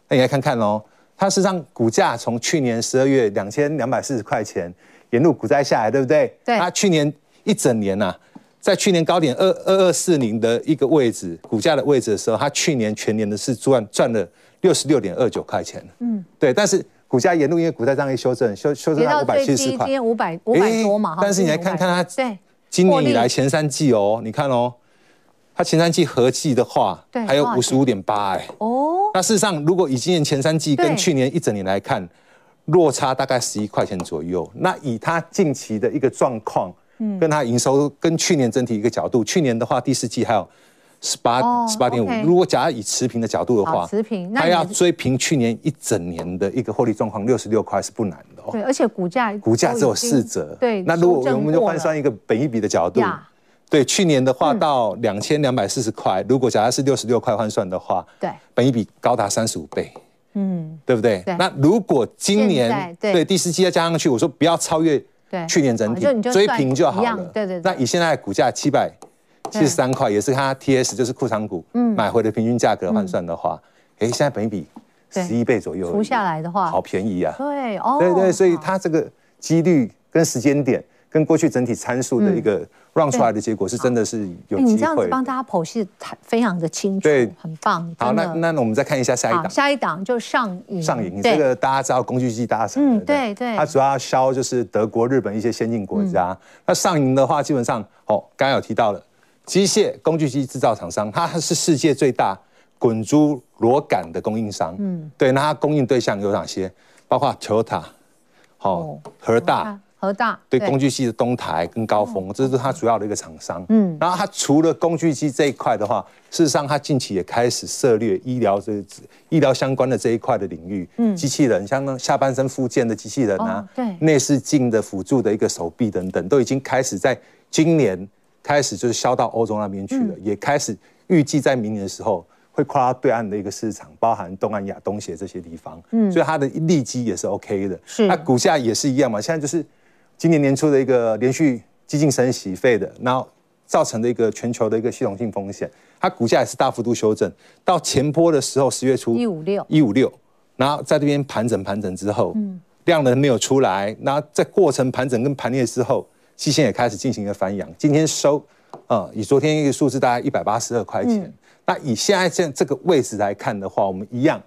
那你来看看哦，它实际上股价从去年十二月两千两百四十块钱沿路股灾下来，对不对？对。它去年一整年呐、啊，在去年高点二二二四零的一个位置，股价的位置的时候，它去年全年的是赚赚了六十六点二九块钱。嗯，对。但是股价沿路因为股灾这样一修正，修修正到五百七十块，今天五百五百多嘛。但是你来看看它，对，今年以来前三季哦，你看哦。它前三季合计的话，还有五十五点八哎哦。那事实上，如果以今年前三季跟去年一整年来看，落差大概十一块钱左右。那以它近期的一个状况，嗯，跟它营收跟去年整体一个角度，去年的话第四季还有十八十八点五。如果假如以持平的角度的话，持平，它要追平去年一整年的一个获利状况，六十六块是不难的哦。对，而且股价股价只有四折。对，那如果我们就换算一个本一比的角度。对，去年的话到两千两百四十块，如果假设是六十六块换算的话，对，本益比高达三十五倍，嗯，对不对？对。那如果今年对第四季再加上去，我说不要超越去年整体，追平就好了。对对。那以现在股价七百七十三块，也是它 TS 就是库藏股买回的平均价格换算的话，哎，现在本益比十一倍左右，除下来的话，好便宜啊。对哦。对对，所以它这个几率跟时间点跟过去整体参数的一个。让出来的结果是真的是有机会。你这样子帮大家剖析非常的清楚，对，很棒。好，那那我们再看一下下一档。下一档就上银。上银这个大家知道工具机大厂，嗯，对对。它主要销就是德国、日本一些先进国家。那上银的话，基本上哦，刚刚有提到了机械工具机制造厂商，它是世界最大滚珠螺杆的供应商。嗯，对。那它供应对象有哪些？包括 Toyota，好，和大。和大对工具机的东台跟高峰，这是它主要的一个厂商。嗯，然后它除了工具机这一块的话，事实上它近期也开始涉猎医疗这医疗相关的这一块的领域。嗯，机器人像下半身附件的机器人啊，对，内视镜的辅助的一个手臂等等，都已经开始在今年开始就是销到欧洲那边去了，也开始预计在明年的时候会跨到对岸的一个市场，包含东南亚、东协这些地方。嗯，所以它的利基也是 OK 的。是，那股价也是一样嘛，现在就是。今年年初的一个连续激进升息费的，然后造成的一个全球的一个系统性风险，它股价也是大幅度修正。到前波的时候，十月初一五六一五六，然后在这边盘整盘整之后，嗯，量能没有出来，那在过程盘整跟盘裂之后，期线也开始进行一个翻扬。今天收，呃，以昨天一个数字大概一百八十二块钱。嗯、那以现在这这个位置来看的话，我们一样，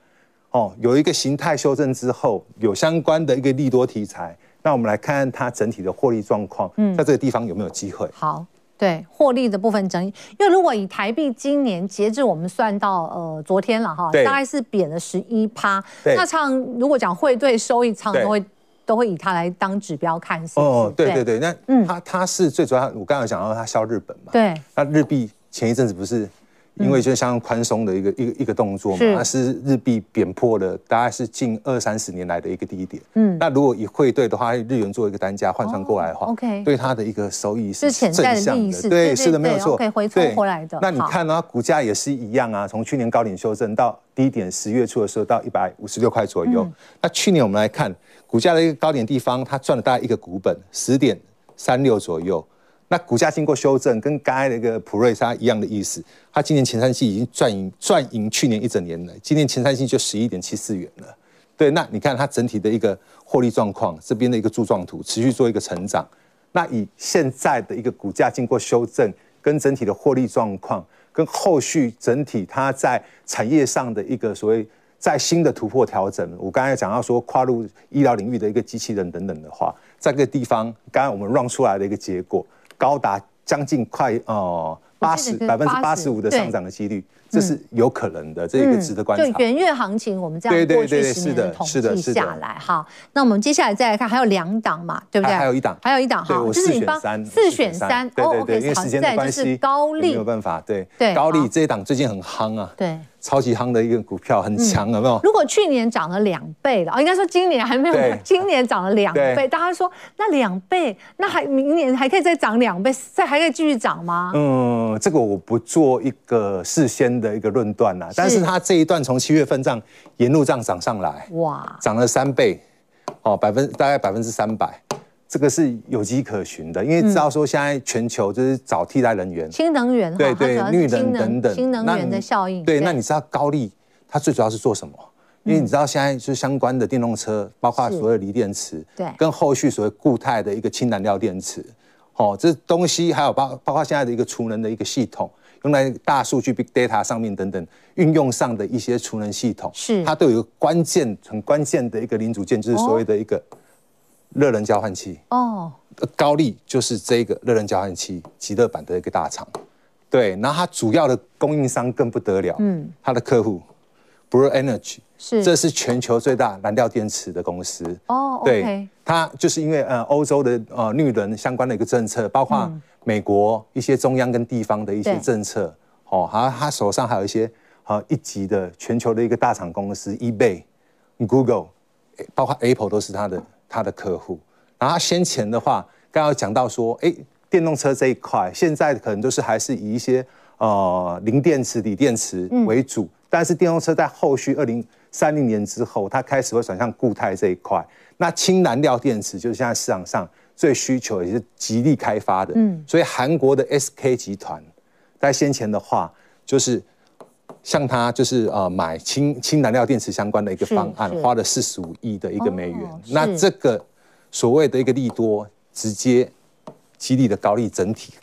哦，有一个形态修正之后，有相关的一个利多题材。那我们来看看它整体的获利状况，嗯，在这个地方有没有机会？好。对获利的部分争议，因为如果以台币今年截至我们算到呃昨天了哈，大概是贬了十一趴。那唱如果讲汇兑收益，唱都会都会以它来当指标看是是。哦，对对对，那嗯，它它是最主要，我刚才讲到它销日本嘛，对，那日币前一阵子不是。因为就相当宽松的一个一个一个动作嘛，它是日币贬破了，大概是近二三十年来的一个低点。嗯，那如果以汇兑的话，日元做一个单价换算过来的话，OK，对它的一个收益是正向的。对，是的，没有错，可以回抽回来的。那你看呢，股价也是一样啊，从去年高点修正到低点，十月初的时候到一百五十六块左右。那去年我们来看股价的一个高点地方，它赚了大概一个股本十点三六左右。那股价经过修正，跟刚才那个普瑞莎一样的意思。它今年前三季已经赚赢赚赢去年一整年了，今年前三季就十一点七四元了。对，那你看它整体的一个获利状况，这边的一个柱状图持续做一个成长。那以现在的一个股价经过修正，跟整体的获利状况，跟后续整体它在产业上的一个所谓在新的突破调整，我刚才讲到说跨入医疗领域的一个机器人等等的话，在这个地方，刚刚我们 run 出来的一个结果。高达将近快哦八十百分之八十五的上涨的几率，这是有可能的，这一个值得观察。就元月行情，我们这样过去十年的统计下来，哈，那我们接下来再来看，还有两档嘛，对不对？还有一档，还有一档，哈，就是你帮四选三，对对对，因为时间的关系，高利没有办法，对对，高利这一档最近很夯啊，对。超级夯的一个股票，很强，有没有？如果去年涨了两倍了，哦，应该说今年还没有，今年涨了两倍，大家说那两倍，那还明年还可以再涨两倍，再还可以继续涨吗？嗯，这个我不做一个事先的一个论断啦，但是它这一段从七月份这样沿路这样涨上来，哇，涨了三倍，哦，百分大概百分之三百。这个是有迹可循的，因为知道说现在全球就是找替代能源，新能源，对对，绿能等等，新能源的效应。对，那你知道高利它最主要是做什么？因为你知道现在就是相关的电动车，包括所有锂电池，对，跟后续所谓固态的一个氢燃料电池，哦，这东西还有包包括现在的一个储能的一个系统，用在大数据 big data 上面等等运用上的一些储能系统，是。它都有一个关键很关键的一个零组件，就是所谓的一个。热能交换器。哦，高力就是这个热能交换器极乐版的一个大厂，对，然后它主要的供应商更不得了，嗯，它的客户 Bloom Energy 是，这是全球最大燃料电池的公司。哦，对，它就是因为呃欧洲的呃绿能相关的一个政策，包括美国一些中央跟地方的一些政策，哦，还有它手上还有一些呃一级的全球的一个大厂公司，eBay、Google，包括 Apple 都是他的。他的客户，然后他先前的话，刚刚讲到说，哎，电动车这一块，现在可能都是还是以一些呃零电池、锂电池为主，嗯、但是电动车在后续二零三零年之后，它开始会转向固态这一块。那氢燃料电池就是现在市场上最需求也是极力开发的，嗯，所以韩国的 SK 集团在先前的话就是。像他就是呃买氢氢燃料电池相关的一个方案，花了四十五亿的一个美元。哦、那这个所谓的一个利多，直接激励的高利整体。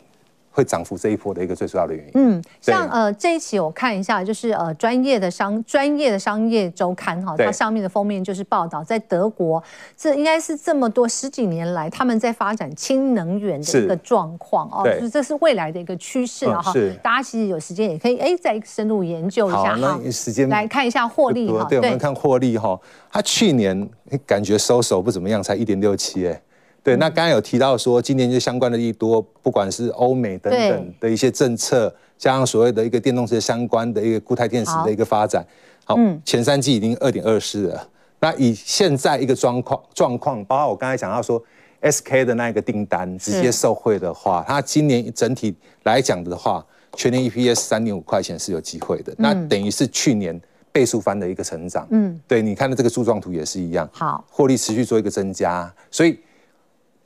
会涨幅这一波的一个最主要的原因。嗯，像呃这一期我看一下，就是呃专业的商专业的商业周刊哈，它上面的封面就是报道在德国，这应该是这么多十几年来他们在发展氢能源的一个状况哦，就是这是未来的一个趋势啊哈。是，大家其实有时间也可以哎再深入研究一下哈。时间来看一下获利哈。对，我们看获利哈，它去年感觉收手不怎么样，才一点六七哎。对，那刚刚有提到说，今年就相关的利多，不管是欧美等等的一些政策，加上所谓的一个电动车相关的一个固态电池的一个发展，好，前三季已经二点二四了。那以现在一个状况状况，包括我刚才讲到说，SK 的那个订单直接受惠的话，它今年整体来讲的话，全年 EPS 三点五块钱是有机会的。那等于是去年倍数翻的一个成长。嗯，对，你看的这个柱状图也是一样。好，获利持续做一个增加，所以。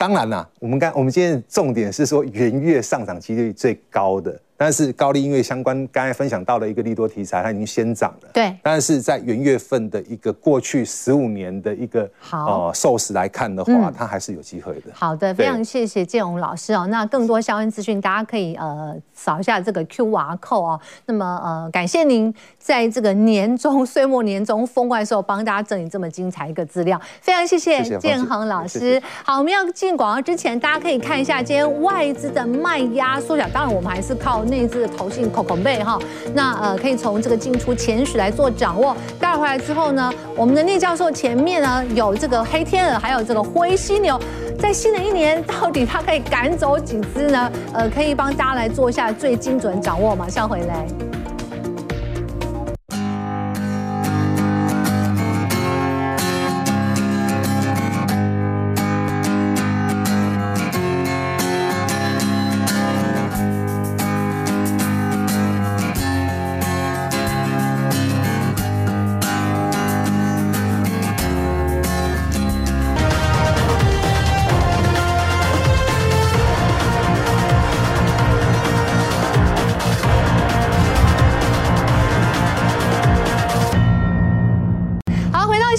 当然啦，我们刚我们今天重点是说元月上涨几率最高的，但是高利因为相关刚才分享到的一个利多题材，它已经先涨了。对。但是在元月份的一个过去十五年的一个好呃寿司来看的话，嗯、它还是有机会的。好的，非常谢谢建宏老师哦。那更多相关资讯，大家可以呃扫一下这个 QR code 哦。那么呃，感谢您在这个年终岁末年终封关的时候，帮大家整理这么精彩一个资料，非常谢谢建宏老师。谢谢好，我们要进广告之前，大家可以看一下今天外资的卖压缩小，当然我们还是靠内资的投信口口贝哈。那呃，可以从这个进出钱水来做掌握。带回来之后呢，我们的聂教授前面呢有这个黑天鹅，还有这个灰犀牛，在新的一年到底它可以赶走几只呢？呃，可以帮大家来做一下最精准掌握。马上回来。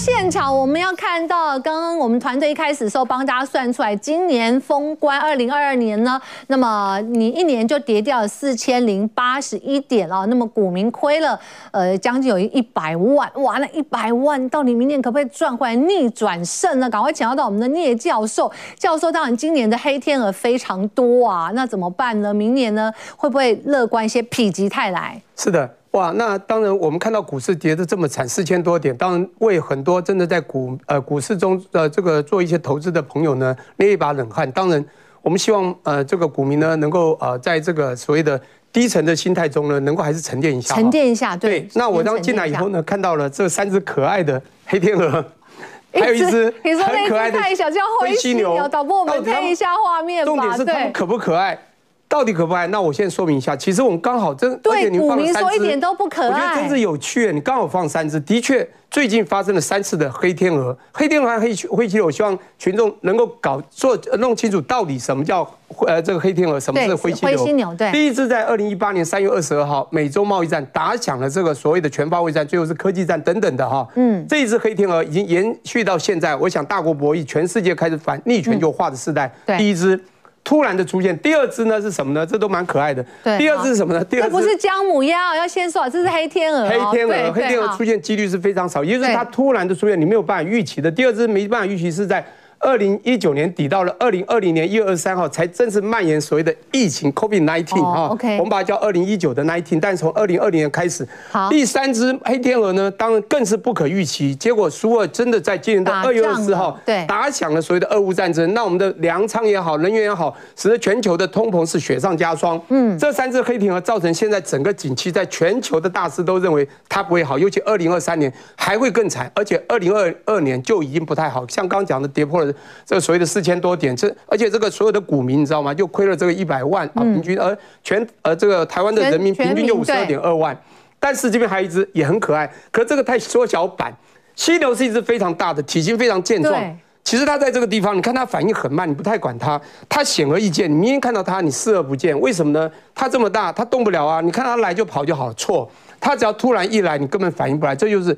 现场我们要看到，刚刚我们团队一开始的时候帮大家算出来，今年封关二零二二年呢，那么你一年就跌掉了四千零八十一点哦，那么股民亏了呃将近有一百万，哇，那一百万到底明年可不可以赚回来逆转胜呢？赶快请教到我们的聂教授，教授，当然今年的黑天鹅非常多啊，那怎么办呢？明年呢会不会乐观一些，否极泰来？是的。哇，那当然，我们看到股市跌得这么惨，四千多点，当然为很多真的在股呃股市中呃这个做一些投资的朋友呢捏一把冷汗。当然，我们希望呃这个股民呢能够呃在这个所谓的低沉的心态中呢，能够还是沉淀一下。沉淀一下，对。对，那我当进来以后呢，看到了这三只可爱的黑天鹅，还有一只很可爱的灰犀牛。导播，我们看一下画面吧。重点是它们可不可爱？到底可不可爱？那我现在说明一下，其实我们刚好真，对，你放了三只，股民说一点都不可爱。我觉得真是有趣，你刚好放三只，的确，最近发生了三次的黑天鹅，黑天鹅和黑灰犀牛，我希望群众能够搞做弄清楚到底什么叫呃这个黑天鹅，什么是灰犀牛。灰犀牛，对。第一次在二零一八年三月二十二号，美洲贸易战打响了这个所谓的全方位战，最后是科技战等等的哈。嗯。这一只黑天鹅已经延续到现在，我想大国博弈，全世界开始反逆全球化的时代。嗯、对。第一只。突然的出现，第二只呢是什么呢？这都蛮可爱的。对，第二只是什么呢？第二只这不是姜母鸭，要先说，这是黑天鹅。黑天鹅，黑天鹅出现几率是非常少，也就是它突然的出现，你没有办法预期的。第二只没办法预期是在。二零一九年底到了二零二零年一月二十三号，才正式蔓延所谓的疫情 COVID nineteen 哈，OK，我们把它叫二零一九的 nineteen，但从二零二零年开始，好，第三只黑天鹅呢，当然更是不可预期。结果苏俄真的在今年的二月二十四号，对，打响了所谓的俄乌战争。那我们的粮仓也好，能源也好，使得全球的通膨是雪上加霜。嗯，这三只黑天鹅造成现在整个景气，在全球的大师都认为它不会好，尤其二零二三年还会更惨，而且二零二二年就已经不太好，像刚讲的跌破了。这个所谓的四千多点，这而且这个所有的股民你知道吗？就亏了这个一百万啊，平均而全呃这个台湾的人民平均就五十二点二万。但是这边还有一只也很可爱，可这个太缩小版。犀牛是一只非常大的，体型非常健壮。其实它在这个地方，你看它反应很慢，你不太管它，它显而易见，你明明看到它，你视而不见。为什么呢？它这么大，它动不了啊！你看它来就跑就好，错。它只要突然一来，你根本反应不来，这就是。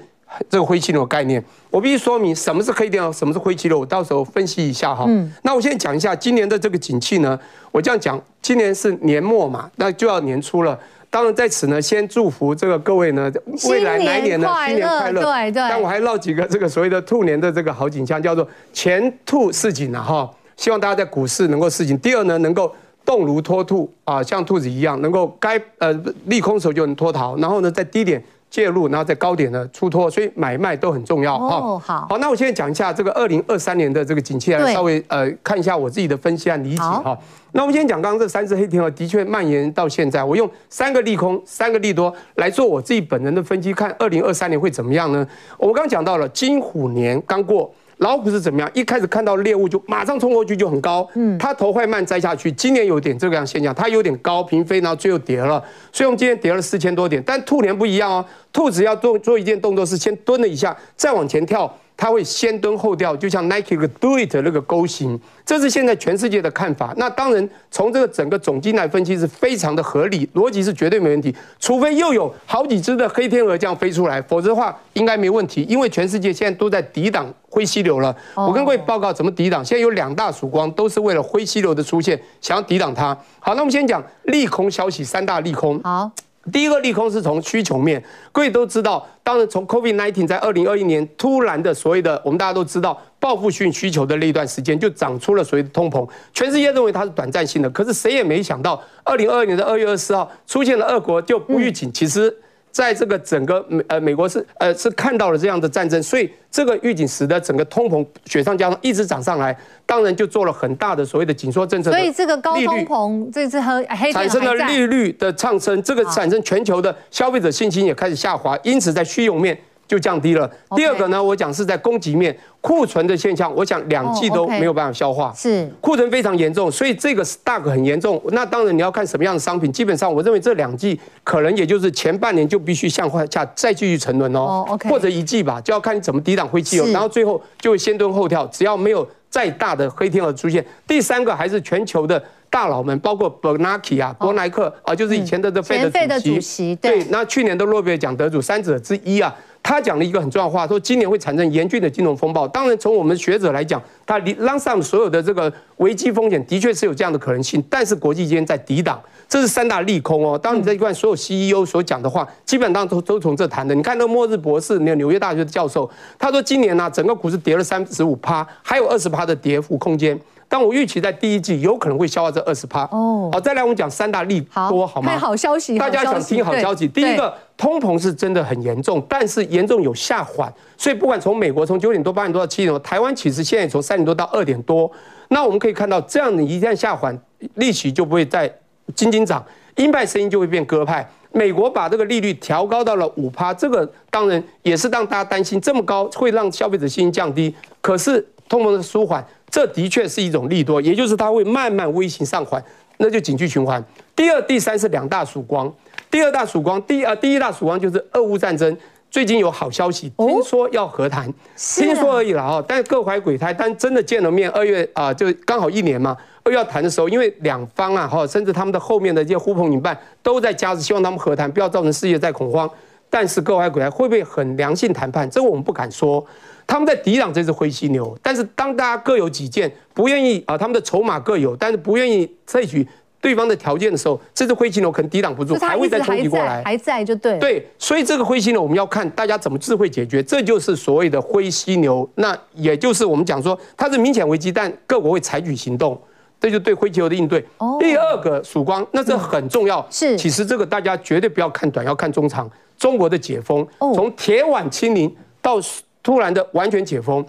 这个灰犀牛概念，我必须说明什么是黑天鹅，什么是灰犀牛，我到时候分析一下哈。嗯。那我现在讲一下今年的这个景气呢，我这样讲，今年是年末嘛，那就要年初了。当然在此呢，先祝福这个各位呢，未来来年呢，新年快乐。对对。但我还唠几个这个所谓的兔年的这个好景象，叫做前兔似锦了哈。希望大家在股市能够似锦。第二呢，能够动如脱兔啊，像兔子一样，能够该呃利空时候就能脱逃。然后呢，在低点。介入，然后在高点呢出脱，所以买卖都很重要哈。哦，好，好，那我现在讲一下这个二零二三年的这个景气，来稍微呃看一下我自己的分析和理解哈。那我们先讲刚刚这三只黑天鹅，的确蔓延到现在，我用三个利空、三个利多来做我自己本人的分析，看二零二三年会怎么样呢？我们刚刚讲到了金虎年刚过。老虎是怎么样？一开始看到猎物就马上冲过去，就很高。嗯，它头会慢摘下去。今年有点这个样现象，它有点高平飞，然后最后跌了。所以我们今天跌了四千多点。但兔年不一样哦，兔子要做做一件动作是先蹲了一下，再往前跳，它会先蹲后跳，就像 Nike 的 Do It 那个勾形，这是现在全世界的看法。那当然，从这个整个总经来分析是非常的合理，逻辑是绝对没问题。除非又有好几只的黑天鹅这样飞出来，否则的话应该没问题。因为全世界现在都在抵挡灰犀牛了。我跟各位报告怎么抵挡。现在有两大曙光，都是为了灰犀牛的出现，想要抵挡它。好，那我们先讲利空消息，三大利空。好。第一个利空是从需求面，各位都知道，当然从 COVID-19 在二零二一年突然的所谓的，我们大家都知道报复性需求的那一段时间，就长出了所谓的通膨，全世界认为它是短暂性的，可是谁也没想到，二零二二年的二月二十四号出现了俄国就不预警，其实。在这个整个美呃美国是呃是看到了这样的战争，所以这个预警使得整个通膨雪上加霜，一直涨上来，当然就做了很大的所谓的紧缩政策。所以这个高通膨这次和黑产生了利率的上升，这个产生全球的消费者信心也开始下滑，因此在需求面。就降低了。第二个呢，我讲是在供给面库存的现象，我想两季都没有办法消化，是库存非常严重，所以这个 stock 很严重。那当然你要看什么样的商品，基本上我认为这两季可能也就是前半年就必须向下再继续沉沦哦，或者一季吧，就要看你怎么抵挡灰犀牛，然后最后就会先蹲后跳，只要没有再大的黑天鹅出现。第三个还是全球的大佬们，包括 Bernanke 啊、伯南克啊，就是以前的的 Fed 的主席，对，那去年的诺贝尔奖得主三者之一啊。他讲了一个很重要的话，说今年会产生严峻的金融风暴。当然，从我们学者来讲，他 long term 所有的这个危机风险的确是有这样的可能性，但是国际间在抵挡，这是三大利空哦。当你在一看所有 CEO 所讲的话，基本上都都从这谈的。你看那个末日博士，那个纽约大学的教授，他说今年呢、啊，整个股市跌了三十五趴，还有二十趴的跌幅空间。但我预期在第一季有可能会消化这二十趴。哦，好，再来我们讲三大利多好吗？好，好消息，大家想听好消息。第一个，通膨是真的很严重，但是严重有下缓。所以不管从美国从九点多、八点多到七点多，台湾其实现在从三点多到二点多。那我们可以看到，这样的一旦下缓，利息就不会再斤斤涨，鹰派声音就会变鸽派。美国把这个利率调高到了五趴，这个当然也是让大家担心，这么高会让消费者信心降低。可是通膨的舒缓。这的确是一种利多，也就是它会慢慢微型上缓，那就景气循环。第二、第三是两大曙光。第二大曙光，第呃第一大曙光就是俄乌战争，最近有好消息，听说要和谈，听说而已了哈。但是各怀鬼胎，但真的见了面，二月啊就刚好一年嘛。二月要谈的时候，因为两方啊哈，甚至他们的后面的一些呼朋引伴都在加持，希望他们和谈，不要造成世界再恐慌。但是各怀鬼胎，会不会很良性谈判？这个我们不敢说。他们在抵挡这只灰犀牛，但是当大家各有己见，不愿意啊，他们的筹码各有，但是不愿意采取对方的条件的时候，这只灰犀牛可能抵挡不住，还会再冲击过来，还在就对。对，所以这个灰犀牛我们要看大家怎么智慧解决，这就是所谓的灰犀牛。那也就是我们讲说，它是明显危机，但各国会采取行动，这就对灰犀牛的应对。第二个曙光，那这很重要。是，其实这个大家绝对不要看短，要看中长。中国的解封，从铁腕清零到。突然的完全解封，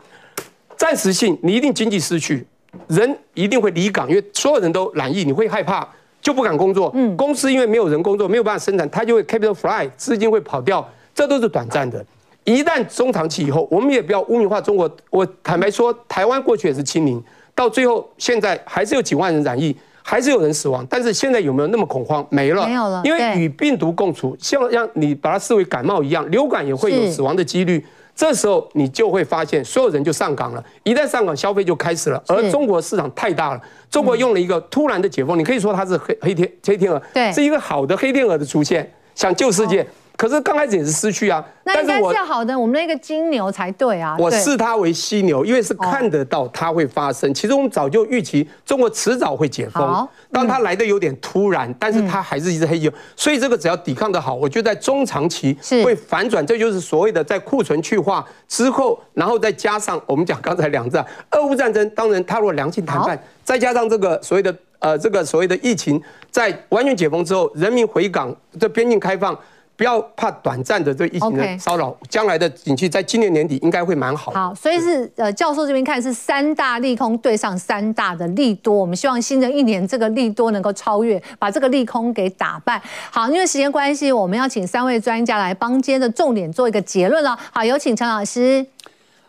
暂时性你一定经济失去，人一定会离岗，因为所有人都染疫，你会害怕，就不敢工作。嗯，公司因为没有人工作，没有办法生产，它就会 capital fly，资金会跑掉，这都是短暂的。一旦中长期以后，我们也不要污名化中国。我坦白说，台湾过去也是清零，到最后现在还是有几万人染疫，还是有人死亡，但是现在有没有那么恐慌？没了，没有了，因为与病毒共处，像让你把它视为感冒一样，流感也会有死亡的几率。这时候你就会发现，所有人就上岗了。一旦上岗，消费就开始了。而中国市场太大了，中国用了一个突然的解封，你可以说它是黑黑天黑天鹅，对，是一个好的黑天鹅的出现，想救世界。可是刚开始也是失去啊，那应该是好的，我们那个金牛才对啊。我视它为犀牛，因为是看得到它会发生。其实我们早就预期中国迟早会解封，当它来的有点突然，但是它还是一只黑牛。所以这个只要抵抗得好，我觉得在中长期会反转。这就是所谓的在库存去化之后，然后再加上我们讲刚才两战，俄乌战争，当然它如果良性谈判，再加上这个所谓的呃这个所谓的疫情在完全解封之后，人民回港，这边境开放。不要怕短暂的这疫情的骚扰，将.来的景气在今年年底应该会蛮好。好，所以是呃教授这边看是三大利空对上三大的利多，我们希望新的一年这个利多能够超越，把这个利空给打败。好，因为时间关系，我们要请三位专家来帮今天的重点做一个结论了。好，有请陈老师。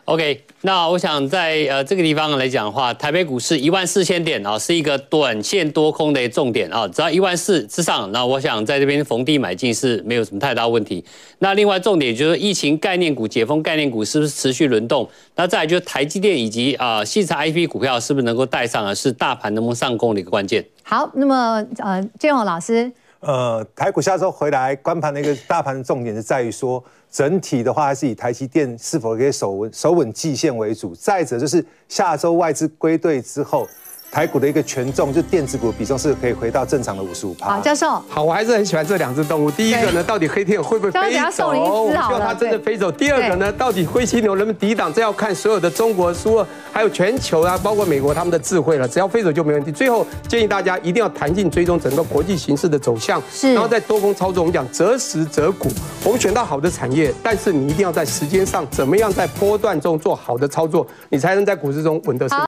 OK，那我想在呃这个地方来讲的话，台北股市一万四千点啊，是一个短线多空的重点啊，只要一万四之上，那我想在这边逢低买进是没有什么太大问题。那另外重点就是疫情概念股、解封概念股是不是持续轮动？那再来就是台积电以及啊矽材 IP 股票是不是能够带上啊？是大盘能不能上攻的一个关键。好，那么呃，建宏老师，呃，台股下周回来观盘的一个大盘的重点是在于说。整体的话，还是以台积电是否可以守稳守稳季线为主。再者，就是下周外资归队之后。台股的一个权重，就电子股比重是可以回到正常的五十五趴。好，教授，好，我还是很喜欢这两只动物。第一个呢，到底黑天鹅会不会飞走？希望它真的飞走。第二个呢，到底灰犀牛能不能抵挡？这要看所有的中国书，还有全球啊，包括美国他们的智慧了。只要飞走就没问题。最后建议大家一定要弹性追踪整个国际形势的走向，是。然后在多空操作，我们讲择时择股，我们选到好的产业，但是你一定要在时间上怎么样在波段中做好的操作，你才能在股市中稳得胜。